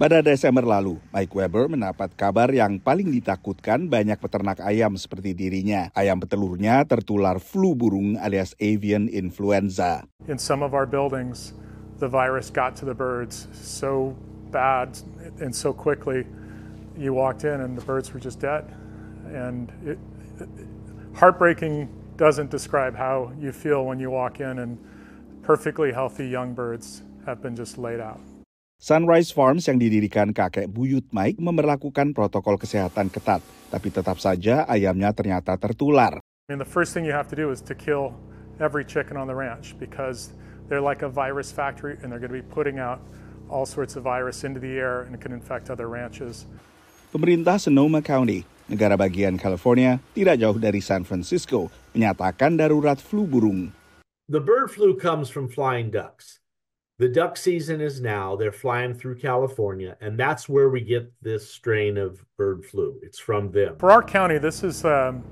Pada Desember lalu, Mike Weber mendapat kabar yang paling ditakutkan banyak peternak ayam seperti dirinya. Ayam petelurnya tertular flu burung alias avian influenza. In some of our buildings, the virus got to the birds so bad and so quickly. You walked in and the birds were just dead. And it, it, heartbreaking doesn't describe how you feel when you walk in and perfectly healthy young birds have been just laid out. Sunrise Farms yang didirikan kakek buyut Mike memperlakukan protokol kesehatan ketat, tapi tetap saja ayamnya ternyata tertular. I mean, the first thing you have to do is to kill every chicken on the ranch because they're like a virus factory and they're going to be putting out all sorts of virus into the air and it can infect other ranches. Pemerintah Sonoma County, negara bagian California, tidak jauh dari San Francisco, menyatakan darurat flu burung. The bird flu comes from flying ducks. The duck season is now. They're flying through California, and that's where we get this strain of bird flu. It's from them. For our county, this is um,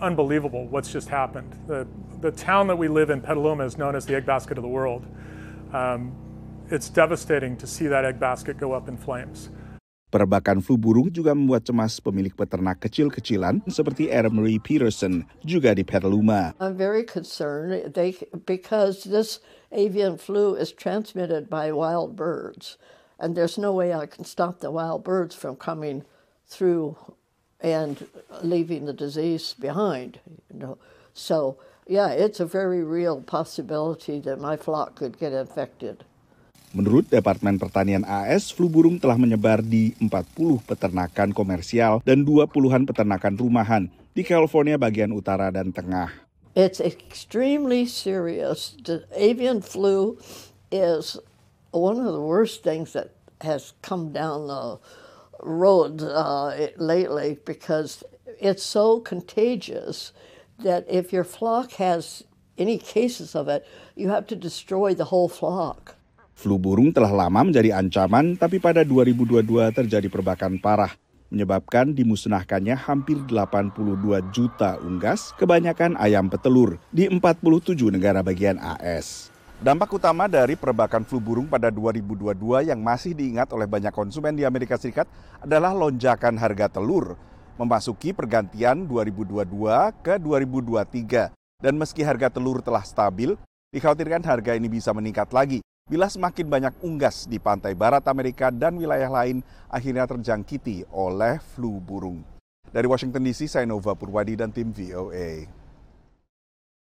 unbelievable what's just happened. The, the town that we live in, Petaluma, is known as the egg basket of the world. Um, it's devastating to see that egg basket go up in flames. Perebakan flu burung juga membuat cemas pemilik peternak kecil-kecilan seperti Marie Peterson juga di Petaluma. I'm very concerned they, because this avian flu is transmitted by wild birds, and there's no way I can stop the wild birds from coming through and leaving the disease behind. You know, so yeah, it's a very real possibility that my flock could get infected. Menurut Departemen Pertanian AS, flu burung telah menyebar di 40 peternakan komersial dan 20-an peternakan rumahan di California bagian utara dan tengah. It's extremely serious. The avian flu is one of the worst things that has come down the road uh, lately because it's so contagious that if your flock has any cases of it, you have to destroy the whole flock. Flu burung telah lama menjadi ancaman, tapi pada 2022 terjadi perbakan parah, menyebabkan dimusnahkannya hampir 82 juta unggas, kebanyakan ayam petelur, di 47 negara bagian AS. Dampak utama dari perbakan flu burung pada 2022 yang masih diingat oleh banyak konsumen di Amerika Serikat adalah lonjakan harga telur, memasuki pergantian 2022 ke 2023. Dan meski harga telur telah stabil, dikhawatirkan harga ini bisa meningkat lagi bila semakin banyak unggas di pantai barat Amerika dan wilayah lain akhirnya terjangkiti oleh flu burung. Dari Washington DC, saya Nova Purwadi dan tim VOA.